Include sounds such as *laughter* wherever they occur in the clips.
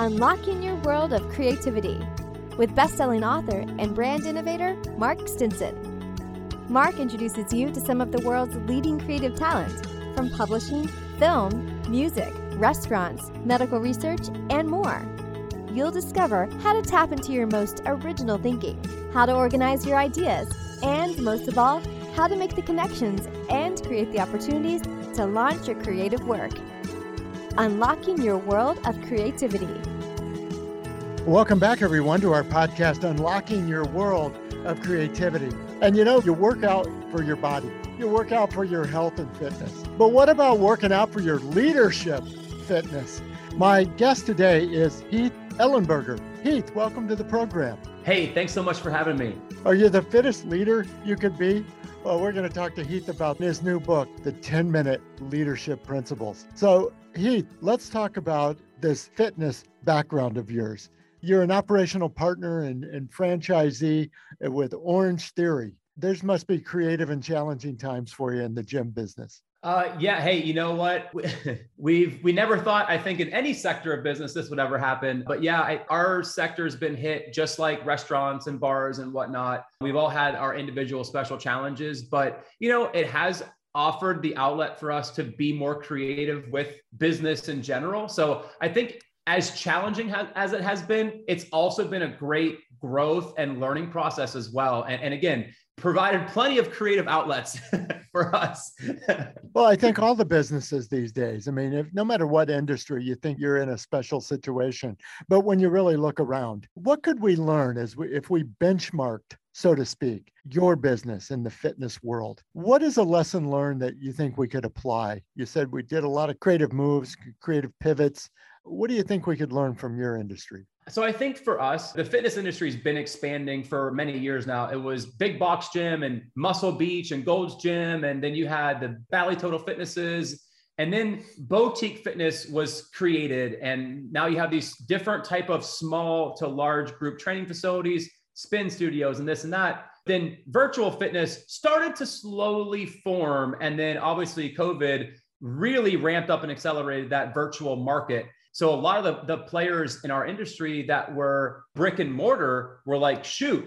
Unlocking Your World of Creativity with best-selling author and brand innovator Mark Stinson. Mark introduces you to some of the world's leading creative talent from publishing, film, music, restaurants, medical research, and more. You'll discover how to tap into your most original thinking, how to organize your ideas, and most of all, how to make the connections and create the opportunities to launch your creative work. Unlocking your world of creativity. Welcome back, everyone, to our podcast, Unlocking Your World of Creativity. And you know, you work out for your body, you work out for your health and fitness. But what about working out for your leadership fitness? My guest today is Heath Ellenberger. Heath, welcome to the program. Hey, thanks so much for having me. Are you the fittest leader you could be? Well, we're going to talk to Heath about his new book, The 10 Minute Leadership Principles. So, Heath, let's talk about this fitness background of yours. You're an operational partner and, and franchisee with Orangetheory. There's must be creative and challenging times for you in the gym business. Uh, yeah. Hey, you know what? *laughs* We've we never thought I think in any sector of business this would ever happen. But yeah, I, our sector's been hit just like restaurants and bars and whatnot. We've all had our individual special challenges, but you know it has offered the outlet for us to be more creative with business in general. So I think as challenging as it has been, it's also been a great growth and learning process as well. And, and again, provided plenty of creative outlets *laughs* for us. well, I think all the businesses these days, I mean, if no matter what industry, you think you're in a special situation. But when you really look around, what could we learn as we, if we benchmarked, so to speak, your business in the fitness world? What is a lesson learned that you think we could apply? You said we did a lot of creative moves, creative pivots. What do you think we could learn from your industry? So I think for us, the fitness industry has been expanding for many years now. It was Big Box Gym and Muscle Beach and Gold's Gym, and then you had the Bally Total Fitnesses, and then Boutique Fitness was created, and now you have these different type of small to large group training facilities, spin studios, and this and that. Then virtual fitness started to slowly form, and then obviously COVID really ramped up and accelerated that virtual market. So a lot of the, the players in our industry that were brick and mortar were like, shoot,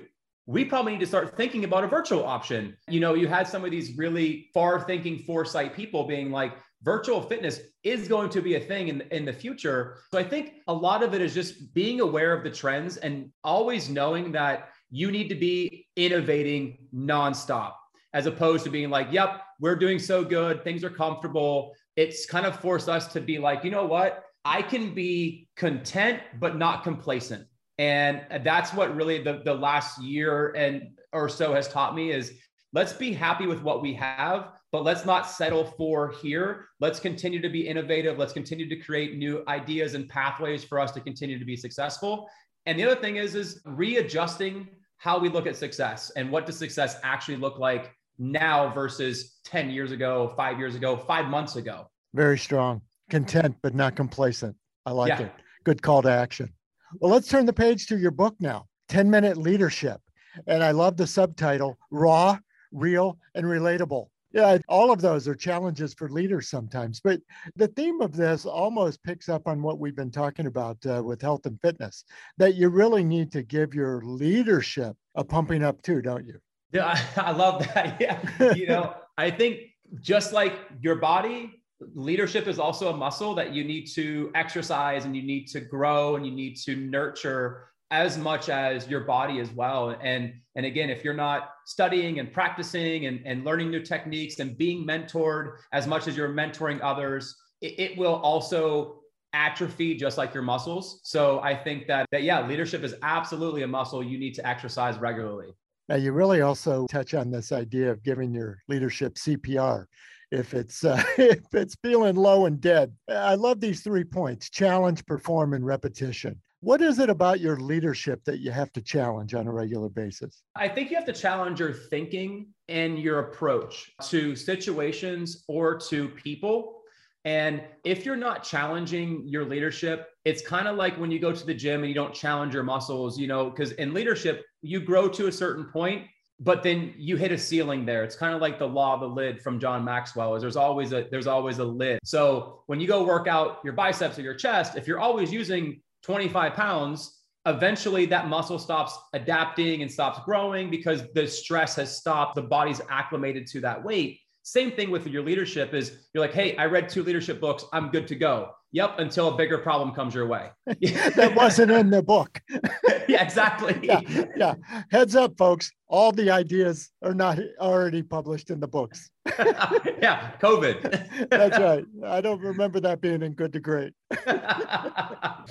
we probably need to start thinking about a virtual option. You know, you had some of these really far thinking foresight people being like, virtual fitness is going to be a thing in, in the future. So I think a lot of it is just being aware of the trends and always knowing that you need to be innovating nonstop as opposed to being like, yep, we're doing so good, things are comfortable. It's kind of forced us to be like, you know what? I can be content but not complacent. And that's what really the, the last year and or so has taught me is let's be happy with what we have, but let's not settle for here. Let's continue to be innovative. Let's continue to create new ideas and pathways for us to continue to be successful. And the other thing is, is readjusting how we look at success and what does success actually look like now versus 10 years ago, five years ago, five months ago. Very strong content but not complacent. I like yeah. it. Good call to action. Well, let's turn the page to your book now 10 Minute Leadership. And I love the subtitle Raw, Real, and Relatable. Yeah, all of those are challenges for leaders sometimes. But the theme of this almost picks up on what we've been talking about uh, with health and fitness that you really need to give your leadership a pumping up too, don't you? Yeah, *laughs* I love that. *laughs* Yeah. you know, I think just like your body, leadership is also a muscle that you need to exercise and you need to grow and you need to nurture as much as your body as well. And and again if you're not studying and practicing and, and learning new techniques and being mentored as much as you're mentoring others it, it will also atrophy just like your muscles. So i think that, that yeah leadership is absolutely a muscle you need to exercise regularly. Now you really also touch on this idea of giving your leadership cpr if it's uh, *laughs* if it's feeling low and dead. I love these three points: challenge, perform, and repetition. What is it about your leadership that you have to challenge on a regular basis? I think you have to challenge your thinking and your approach to situations or to people. And if you're not challenging your leadership, it's kind of like when you go to the gym and you don't challenge your muscles, you know, because in leadership, you grow to a certain point but then you hit a ceiling there. It's kind of like the law of the lid from John Maxwell. Is there's always a there's always a lid. So when you go work out your biceps or your chest, if you're always using 25 pounds, eventually that muscle stops adapting and stops growing because the stress has stopped. The body's acclimated to that weight. Same thing with your leadership is you're like, hey, I read two leadership books. I'm good to go. Yep, until a bigger problem comes your way. *laughs* that wasn't in the book. *laughs* yeah, exactly. yeah, yeah. Heads up, folks. All the ideas are not already published in the books. *laughs* yeah, COVID. That's right. I don't remember that being in Good to Great.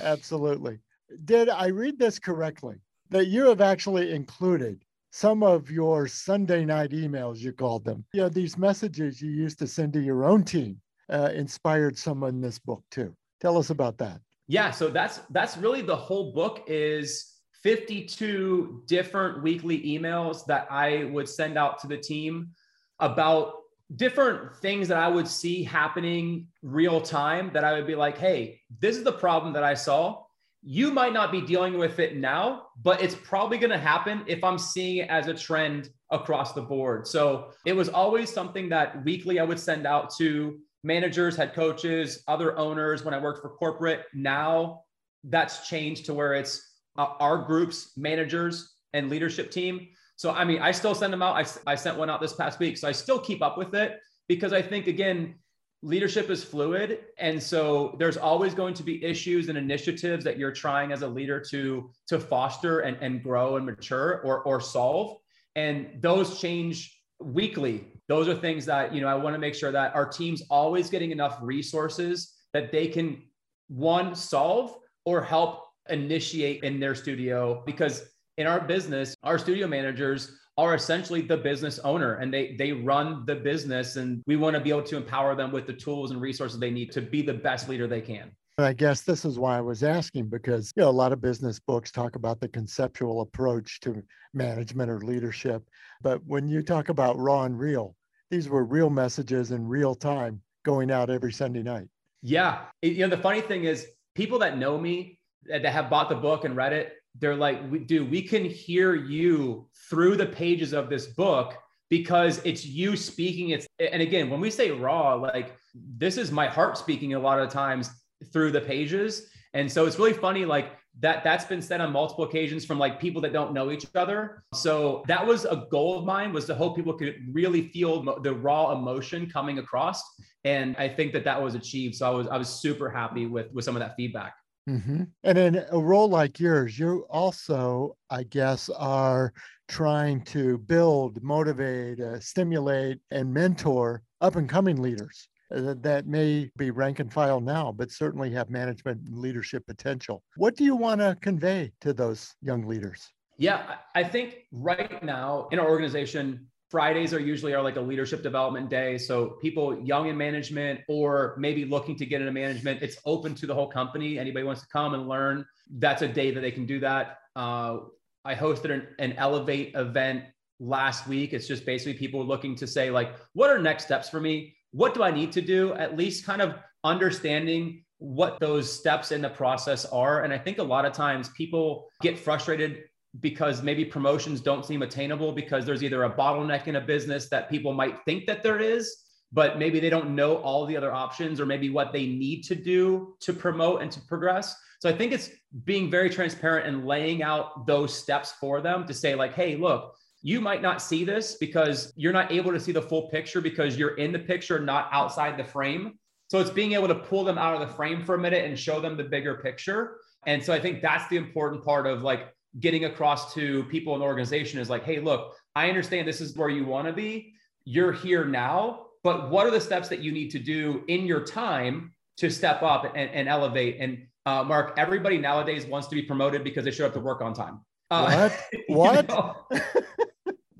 Absolutely. Did I read this correctly? That you have actually included some of your Sunday night emails, you called them. You know, these messages you used to send to your own team uh, inspired someone in this book too. Tell us about that. Yeah, so that's that's really the whole book is 52 different weekly emails that I would send out to the team about different things that I would see happening real time that I would be like, "Hey, this is the problem that I saw. You might not be dealing with it now, but it's probably going to happen if I'm seeing it as a trend across the board." So, it was always something that weekly I would send out to managers, head coaches, other owners when I worked for corporate. Now that's changed to where it's uh, our groups, managers, and leadership team. So, I mean, I still send them out. I, I sent one out this past week. So I still keep up with it because I think, again, leadership is fluid. And so there's always going to be issues and initiatives that you're trying as a leader to, to foster and, and grow and mature or, or solve. And those change weekly. Those are things that you know i want to make sure that our team's always getting enough resources that they can one solve or help initiate in their studio because in our business our studio managers are essentially the business owner and they they run the business and we want to be able to empower them with the tools and resources they need to be the best leader they can I guess this is why I was asking because you know a lot of business books talk about the conceptual approach to management or leadership, but when you talk about raw and real, these were real messages in real time going out every Sunday night. Yeah. You know, the funny thing is, people that know me that have bought the book and read it, they're like, dude, we can hear you through the pages of this book because it's you speaking. It's, and again, when we say raw, like this is my heart speaking a lot of times through the pages. And so it's really funny, like that that's been said on multiple occasions from like people that don't know each other. So that was a goal of mine was to hope people could really feel the raw emotion coming across. And i think that that was achieved. So i was i was super happy with with some of that feedback. Mm-hmm. and in a role like yours you also i guess are trying to build motivate uh, stimulate and mentor up and coming leaders that may be rank and file now, but certainly have management and leadership potential. What do you want to convey to those young leaders? Yeah, I think right now in our organization, Fridays are usually are like a leadership development day. So people young in management or maybe looking to get into management, it's open to the whole company. Anybody wants to come and learn, that's a day that they can do that. Uh, I hosted an, an Elevate event last week. It's just basically people looking to say like, what are next steps for me? What do I need to do? At least kind of understanding what those steps in the process are. And I think a lot of times people get frustrated because maybe promotions don't seem attainable because there's either a bottleneck in a business that people might think that there is, but maybe they don't know all the other options or maybe what they need to do to promote and to progress. So I think it's being very transparent and laying out those steps for them to say, like, hey, look, you might not see this because you're not able to see the full picture because you're in the picture, not outside the frame. So it's being able to pull them out of the frame for a minute and show them the bigger picture. And so I think that's the important part of like getting across to people in the organization is like, hey, look, I understand this is where you want to be. You're here now, but what are the steps that you need to do in your time to step up and, and elevate? And uh, Mark, everybody nowadays wants to be promoted because they show up to work on time. Uh, what? *laughs* What? *laughs*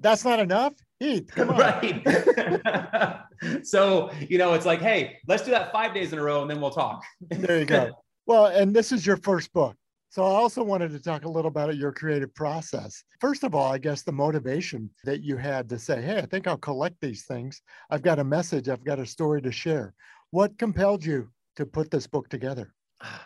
that's not enough. Heath, come on. Right. *laughs* so, you know, it's like, hey, let's do that five days in a row and then we'll talk. there you go. Well, and this is your first book. So I also wanted to talk a little about your creative process. First of all, I guess the motivation that you had to say, hey, I think I'll collect these things. I've got a message, I've got a story to share. What compelled you to put this book together?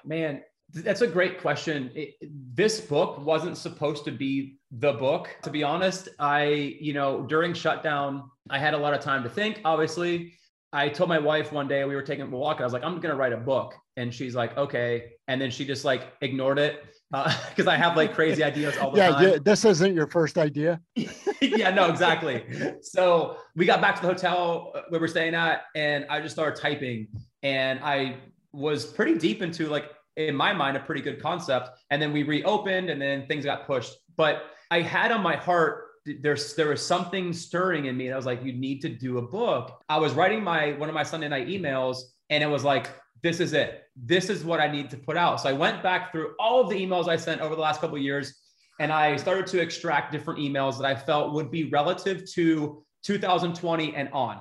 Man, that's a great question. It, this book wasn't supposed to be the book. To be honest, I, you know, during shutdown, I had a lot of time to think, obviously. I told my wife one day we were taking a walk. I was like, I'm gonna write a book, and she's like, okay. And then she just like ignored it because uh, *laughs* I have like crazy *laughs* ideas all the yeah, time. Yeah, this isn't your first idea. *laughs* yeah, no, exactly. So we got back to the hotel uh, where we're staying at, and I just started typing, and I was pretty deep into like in my mind a pretty good concept, and then we reopened, and then things got pushed. But I had on my heart there's there was something stirring in me. And I was like, you need to do a book. I was writing my one of my Sunday night emails, and it was like, this is it. This is what I need to put out. So I went back through all of the emails I sent over the last couple of years, and I started to extract different emails that I felt would be relative to 2020 and on.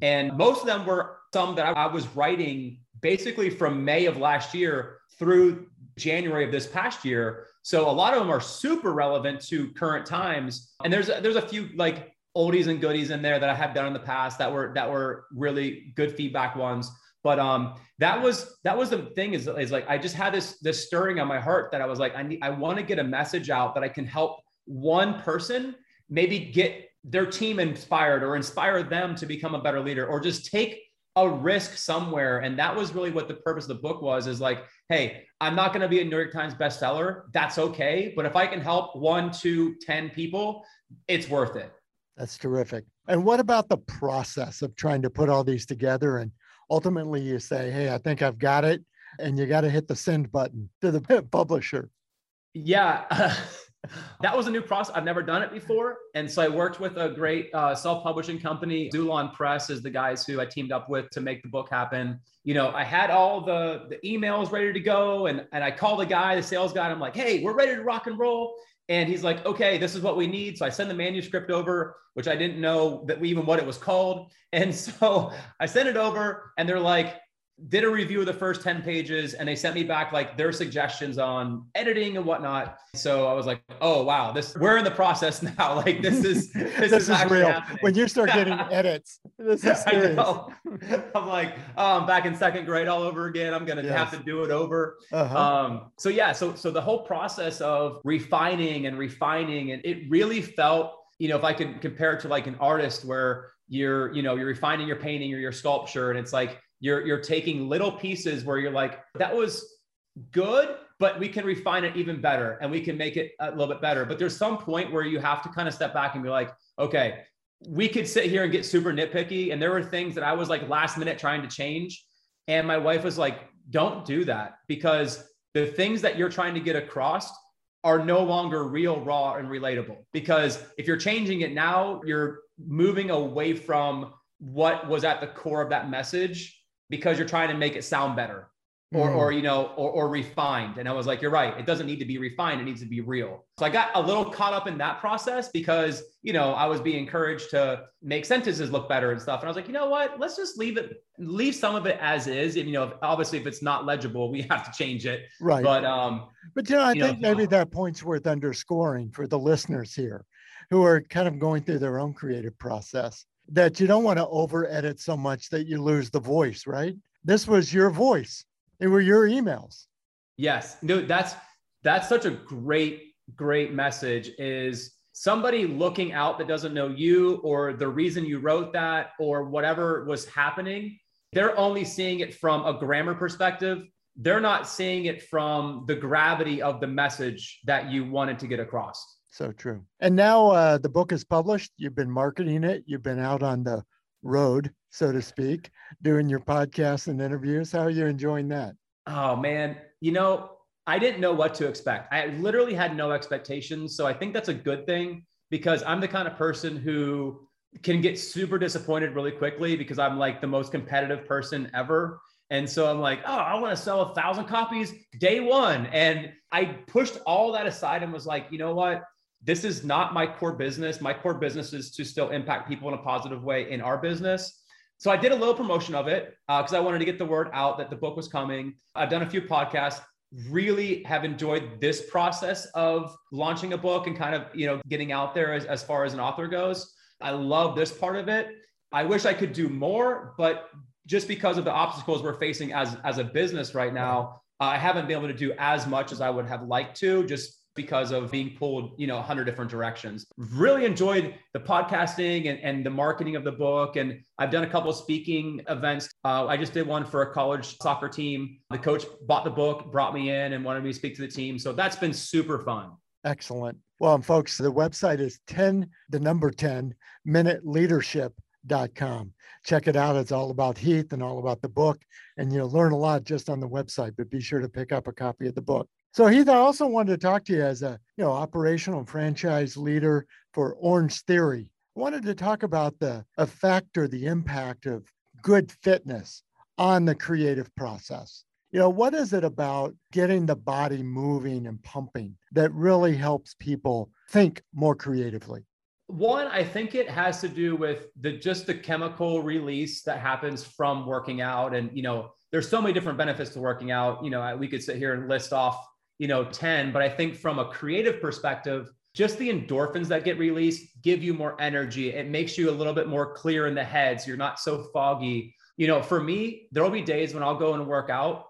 And most of them were some that I was writing basically from May of last year through January of this past year so a lot of them are super relevant to current times. And there's there's a few like oldies and goodies in there that I have done in the past that were that were really good feedback ones. But um, that was that was the thing is, is like I just had this this stirring on my heart that I was like I need I want to get a message out that I can help one person maybe get their team inspired or inspire them to become a better leader or just take a risk somewhere. And that was really what the purpose of the book was is like hey i'm not going to be a new york times bestseller. That's okay. But if i can help one two ten people it's worth it. That's terrific. And what about the process of trying to put all these together? And ultimately you say hey i think i've got it. And you got to hit the send button to the *laughs* publisher. Yeah *laughs* *laughs* that was a new process. I've never done it before. And so I worked with a great uh, self publishing company. Xulon Press is the guys who I teamed up with to make the book happen. You know, I had all the, the emails ready to go. And, and I called the guy, the sales guy, I'm like, hey, we're ready to rock and roll. And he's like, okay, this is what we need. So I send the manuscript over, which I didn't know that we, even what it was called. And *laughs* so I sent it over, and they're like, did a review of the first 10 pages and they sent me back like their suggestions on editing and whatnot. So I was like, oh wow, this we're in the process *laughs* now. Like this is *laughs* this, this is, is real. Happening. When you start getting *laughs* edits, this is serious. I'm like, oh, I'm back in second grade all over again. I'm gonna yes. have to do it over. Uh-huh. Um, so yeah, so so the whole process of refining and refining, and it really felt, you know, if I could compare it to like an artist where you're, you know, you're refining your painting or your sculpture, and it's like you're you're taking little pieces where you're like that was good but we can refine it even better and we can make it a little bit better. But there's some point where you have to kind of step back and be like okay we could sit here and get super nitpicky. And there were things that i was like last minute trying to change. And my wife was like don't do that because the things that you're trying to get across are no longer real raw and relatable. Because if you're changing it now you're moving away from what was at the core of that message because you're trying to make it sound better or, mm. or you know or, or refined. And i was like you're right. It doesn't need to be refined. It needs to be real. So i got a little caught up in that process because you know i was being encouraged to make sentences look better and stuff. And i was like you know what? Let's just leave it leave some of it as is. And you know obviously if it's not legible we *laughs* have to change it. Right. But um but you know i you think know, maybe that point's worth underscoring for the listeners here who are kind of going through their own creative process that you don't want to over edit so much that you lose the voice, right? This was your voice. They were your emails. Yes. No, that's that's such a great, great message is somebody looking out that doesn't know you or the reason you wrote that or whatever was happening. They're only seeing it from a grammar perspective. They're not seeing it from the gravity of the message that you wanted to get across. So true. And now uh, the book is published. You've been marketing it. You've been out on the road, so to speak, doing your podcasts and interviews. How are you enjoying that? Oh man, you know, I didn't know what to expect. I literally had no expectations. So I think that's a good thing because I'm the kind of person who can get super disappointed really quickly because I'm like the most competitive person ever. And so I'm like, oh, I want to sell a thousand copies day one. And I pushed all that aside and was like, you know what? This is not my core business. My core business is to still impact people in a positive way in our business. So I did a little promotion of it because uh, I wanted to get the word out that the book was coming. I've done a few podcasts. Really have enjoyed this process of launching a book and kind of you know getting out there as, as far as an author goes. I love this part of it. I wish I could do more, but just because of the obstacles we're facing as as a business right now, I haven't been able to do as much as I would have liked to. Just because of being pulled, you know, a hundred different directions. Really enjoyed the podcasting and, and the marketing of the book. And I've done a couple of speaking events. Uh, I just did one for a college soccer team. The coach bought the book, brought me in and wanted me to speak to the team. So that's been super fun. Excellent. Well, folks, the website is 10, the number 10, minute leadership.com. Check it out. It's all about Heath and all about the book. And you'll learn a lot just on the website, but be sure to pick up a copy of the book. So Heath, I also wanted to talk to you as a you know operational franchise leader for Orangetheory. I wanted to talk about the effect or the impact of good fitness on the creative process. You know, what is it about getting the body moving and pumping that really helps people think more creatively? One, I think it has to do with the just the chemical release that happens from working out and you know, there's so many different benefits to working out. You know, we could sit here and list off you know 10 but i think from a creative perspective just the endorphins that get released give you more energy. It makes you a little bit more clear in the head so you're not so foggy. You know for me there'll be days when i'll go and work out.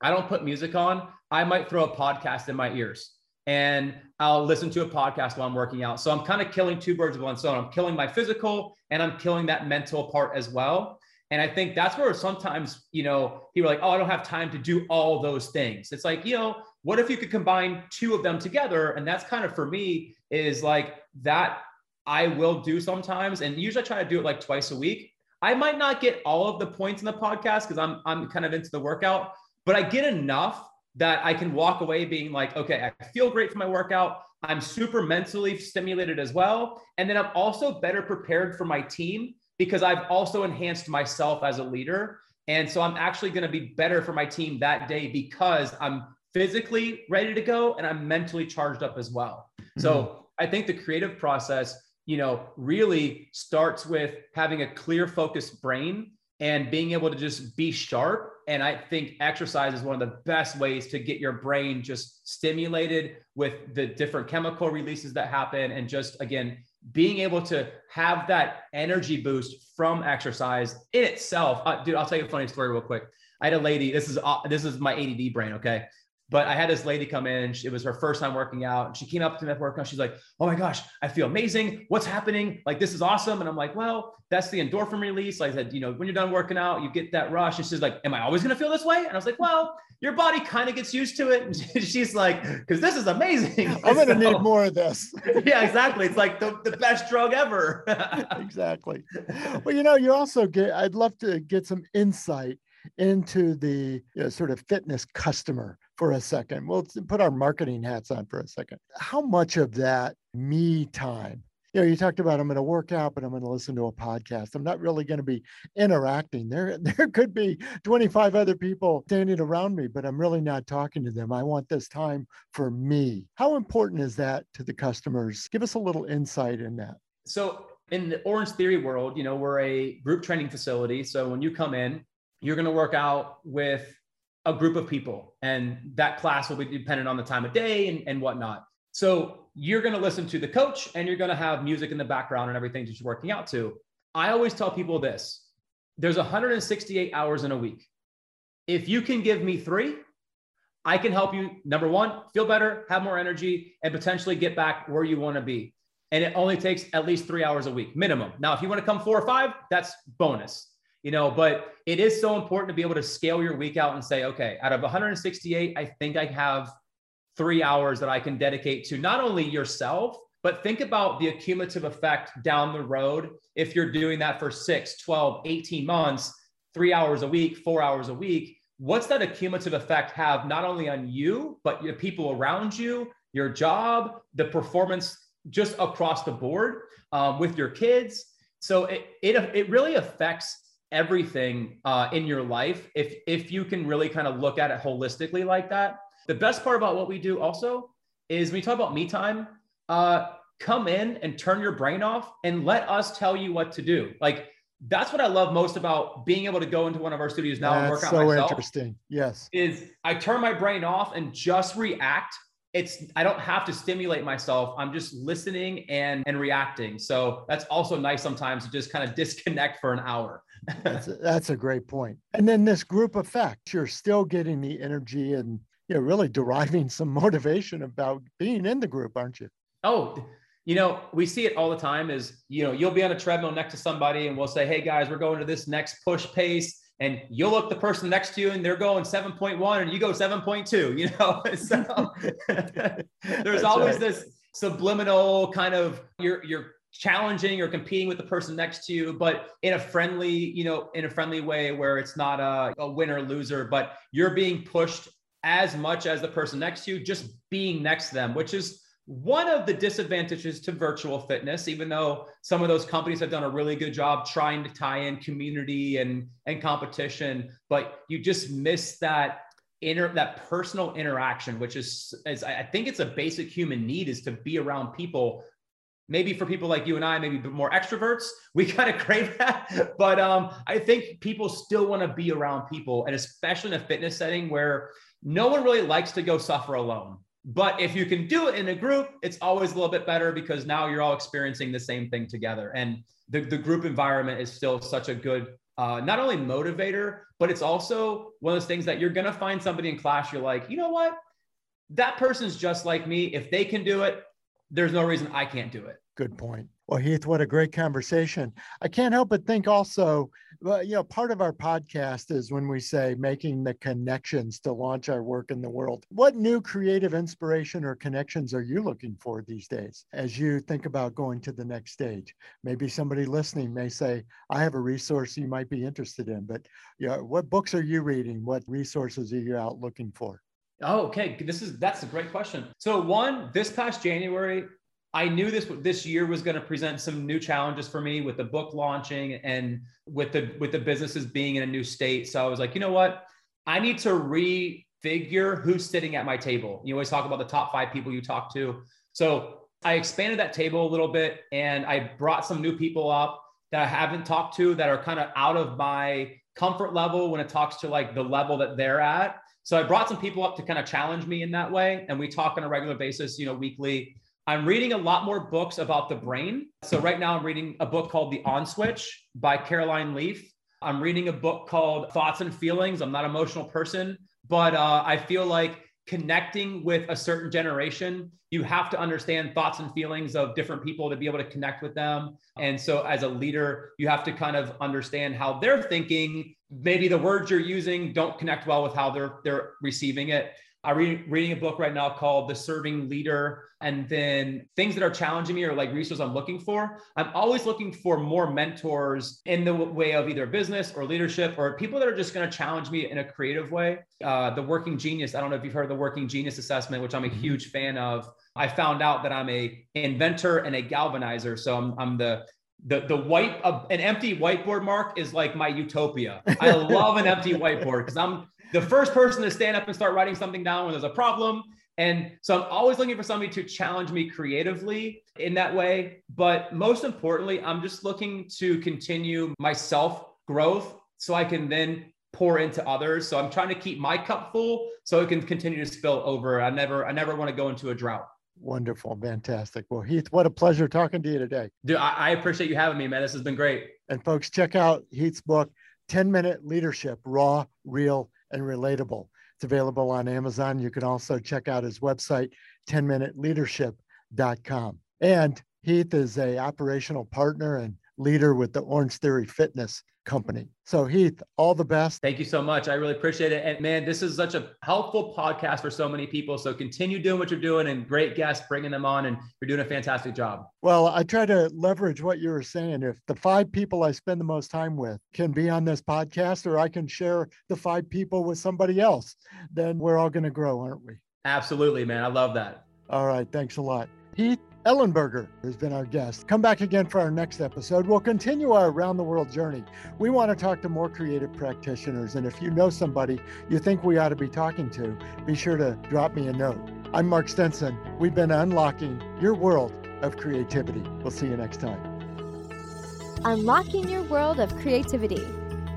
I don't put music on. I might throw a podcast in my ears and i'll listen to a podcast while i'm working out. So i'm kind of killing two birds with one stone. I'm killing my physical and i'm killing that mental part as well. And I think that's where sometimes, you know, people are like, oh, I don't have time to do all those things. It's like, you know, what if you could combine two of them together? And that's kind of for me is like that I will do sometimes. And usually I try to do it like twice a week. I might not get all of the points in the podcast because I'm I'm kind of into the workout, but I get enough that I can walk away being like, okay, I feel great for my workout. I'm super mentally stimulated as well. And then I'm also better prepared for my team because I've also enhanced myself as a leader. And so I'm actually going to be better for my team that day because I'm physically ready to go and I'm mentally charged up as well. Mm-hmm. So I think the creative process, you know, really starts with having a clear, focused brain and being able to just be sharp. And I think exercise is one of the best ways to get your brain just stimulated with the different chemical releases that happen and just, again, being able to have that energy boost from exercise in itself. Uh, dude, I'll tell you a funny story real quick. I had a lady. This is uh, this is my ADD brain. Okay, but I had this lady come in. It was her first time working out. And she came up to me at workout. She's like, "Oh my gosh, I feel amazing. What's happening? Like this is awesome." And I'm like, "Well, that's the endorphin release." Like I said, you know, when you're done working out, you get that rush. And she's like, "Am I always gonna feel this way?" And I was like, "Well, your body kind of gets used to it." And *laughs* she's like, "Because this is amazing. *laughs* I'm gonna *laughs* so, need more of this." yeah, exactly. It's like the, the best drug ever. exactly. Well, you know, you also get. I'd love to get some insight into the you know, sort of fitness customer for a second. We'll put our marketing hats on for a second. How much of that me time? You know, you talked about I'm going to work out, but I'm going to listen to a podcast. I'm not really going to be interacting. There, *laughs* there could be 25 other people standing around me, but I'm really not talking to them. I want this time for me. How important is that to the customers? Give us a little insight in that. So in the Orangetheory world, you know, we're a group training facility. So when you come in, you're going to work out with a group of people, and that class will be dependent on the time of day and, and whatnot. So you're going to listen to the coach and you're going to have music in the background and everything that you're working out to. I always tell people this there's 168 hours in a week. If you can give me three, I can help you, number one, feel better, have more energy, and potentially get back where you want to be. And it only takes at least three hours a week minimum. Now, if you want to come four or five, that's bonus you know, but it is so important to be able to scale your week out and say, okay, out of 168, I think I have three hours that I can dedicate to not only yourself, but think about the accumulative effect down the road. If you're doing that for six, 12, 18 months, three hours a week, four hours a week, what's that accumulative effect have not only on you, but the people around you, your job, the performance just across the board um, with your kids? So it, it, it really affects everything uh, in your life if if you can really kind of look at it holistically like that the best part about what we do also is when we talk about me time uh, come in and turn your brain off and let us tell you what to do like that's what I love most about being able to go into one of our studios now that's and work out so myself. interesting. Yes. Is I turn my brain off and just react it's i don't have to stimulate myself i'm just listening and and reacting so that's also nice sometimes to just kind of *laughs* disconnect for an hour that's, a, that's a great point and then this group effect you're still getting the energy and you know really deriving *laughs* some motivation about being in the group, aren't you? Oh, you know, we see it all the time is, you know, you'll be on a treadmill next to somebody and we'll say, Hey guys, we're going to this next push pace. And you'll look the person next to you and they're going 7.1 and you go 7.2, *laughs* you know? *laughs* So *laughs* there's That's always right. this subliminal kind of you're you're challenging or competing with the person next to you, but in a friendly, you know, in a friendly way where it's not a, a winner loser, but you're being pushed as much as the person next to you, just being next to them, which is one of the disadvantages to virtual fitness, even though some of those companies have done a really good job trying to tie in community and, and competition, but you just miss that inner that personal interaction, which is, is I think it's a basic human need is to be around people maybe for people like you and I, maybe more extroverts, *laughs* we kind of crave that. But um, I think people still want to be around people, and especially in a fitness setting where no one really likes to go suffer alone. But if you can do it in a group, it's always a little bit better because now you're all experiencing the same thing together. And the, the group environment is still such a good, uh, not only motivator, but it's also one of those things that you're going to find somebody in class, you're like, you know what? That person's just like me. If they can do it, there's no reason I can't do it. Good point. Well, Heath, what a great conversation. I can't help but think also, you know, part of our podcast is when we say making the connections to launch our work in the world. What new creative inspiration or connections are you looking for these days as you think about going to the next stage? Maybe somebody listening may say, I have a resource you might be interested in, but you know, what books are you reading? What resources are you out looking for? Oh, okay. This is that's a great question. So one, this past January, I knew this this year was going to present some new challenges for me with the book launching and with the with the businesses being in a new state. So I was like, you know what? I need to refigure who's sitting at my table. You always talk about the top five people you talk to. So I expanded that table a little bit and I brought some new people up that I haven't talked to that are kind of out of my comfort level when it talks to like the level that they're at. So I brought some people up to kind of challenge me in that way. And we talk on a regular basis, you know, weekly I'm reading a lot more books about the brain. So right now I'm reading a book called The On Switch by Caroline Leaf. I'm reading a book called Thoughts and Feelings. I'm not an emotional person, but uh, I feel like connecting with a certain generation, you have to understand thoughts and feelings of different people to be able to connect with them. And so, as a leader, you have to kind of understand how they're thinking. Maybe the words you're using don't connect well with how they're they're receiving it. I'm reading, reading a book right now called The Serving Leader. And then things that are challenging me or like resources I'm looking for. I'm always looking for more mentors in the way of either business or leadership or people that are just going to challenge me in a creative way. Uh, the Working Genius, I don't know if you've heard of the Working Genius Assessment, which I'm a mm-hmm. huge fan of. I found out that I'm a inventor and a galvanizer. So I'm, I'm the the the white uh, an empty whiteboard mark is like my utopia. I *laughs* love an empty whiteboard because I'm the first person to stand up and start writing something down when there's a problem. And so I'm always looking for somebody to challenge me creatively in that way. But most importantly, I'm just looking to continue my self growth so I can then pour into others. So I'm trying to keep my cup full so it can continue to spill over. I never, I never want to go into a drought. Wonderful. Fantastic. Well, Heath, what a pleasure talking to you today. Dude, I, I appreciate you having me, man. This has been great. And folks, check out Heath's book, 10 Minute Leadership Raw, Real, and relatable. It's available on Amazon. You can also check out his website, 10minuteleadership.com. And Heath is a operational partner and leader with the Orangetheory Fitness company. So, Heath, all the best. Thank you so much. I really appreciate it. And man, this is such a helpful podcast for so many people. So, continue doing what you're doing and great guests, bringing them on, and you're doing a fantastic job. Well, I try to leverage what you were saying. If the five people I spend the most time with can be on this podcast, or I can share the five people with somebody else, then we're all going to grow, aren't we? Absolutely, man. I love that. All right. Thanks a lot. Heath, Ellenberger has been our guest. Come back again for our next episode. We'll continue our around the world journey. We want to talk to more creative practitioners. And if you know somebody you think we ought to be talking to, be sure to drop me a note. I'm Mark Stinson. We've been unlocking your world of creativity. We'll see you next time. Unlocking your world of creativity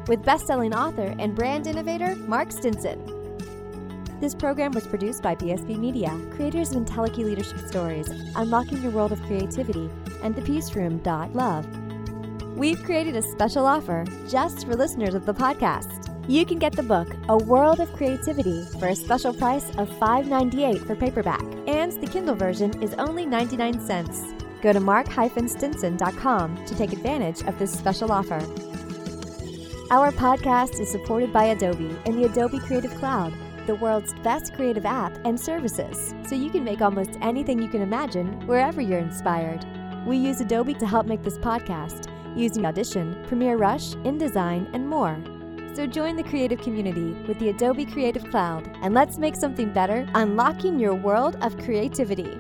with best-selling author and brand innovator Mark Stinson. This program was produced by BSB Media, creators of IntelliKey Leadership Stories, Unlocking Your World of Creativity, and The Peace Room. Love. We've created a special offer just for listeners of the podcast. You can get the book A World of Creativity for a special price of $5.98 for paperback, and the Kindle version is only 99 cents. Go to mark-stinson.com to take advantage of this special offer. Our podcast is supported by Adobe and the Adobe Creative Cloud, the world's best creative app and services, so you can make almost anything you can imagine wherever you're inspired. We use Adobe to help make this podcast using Audition, Premiere Rush, InDesign, and more. So join the creative community with the Adobe Creative Cloud and let's make something better, unlocking your world of creativity.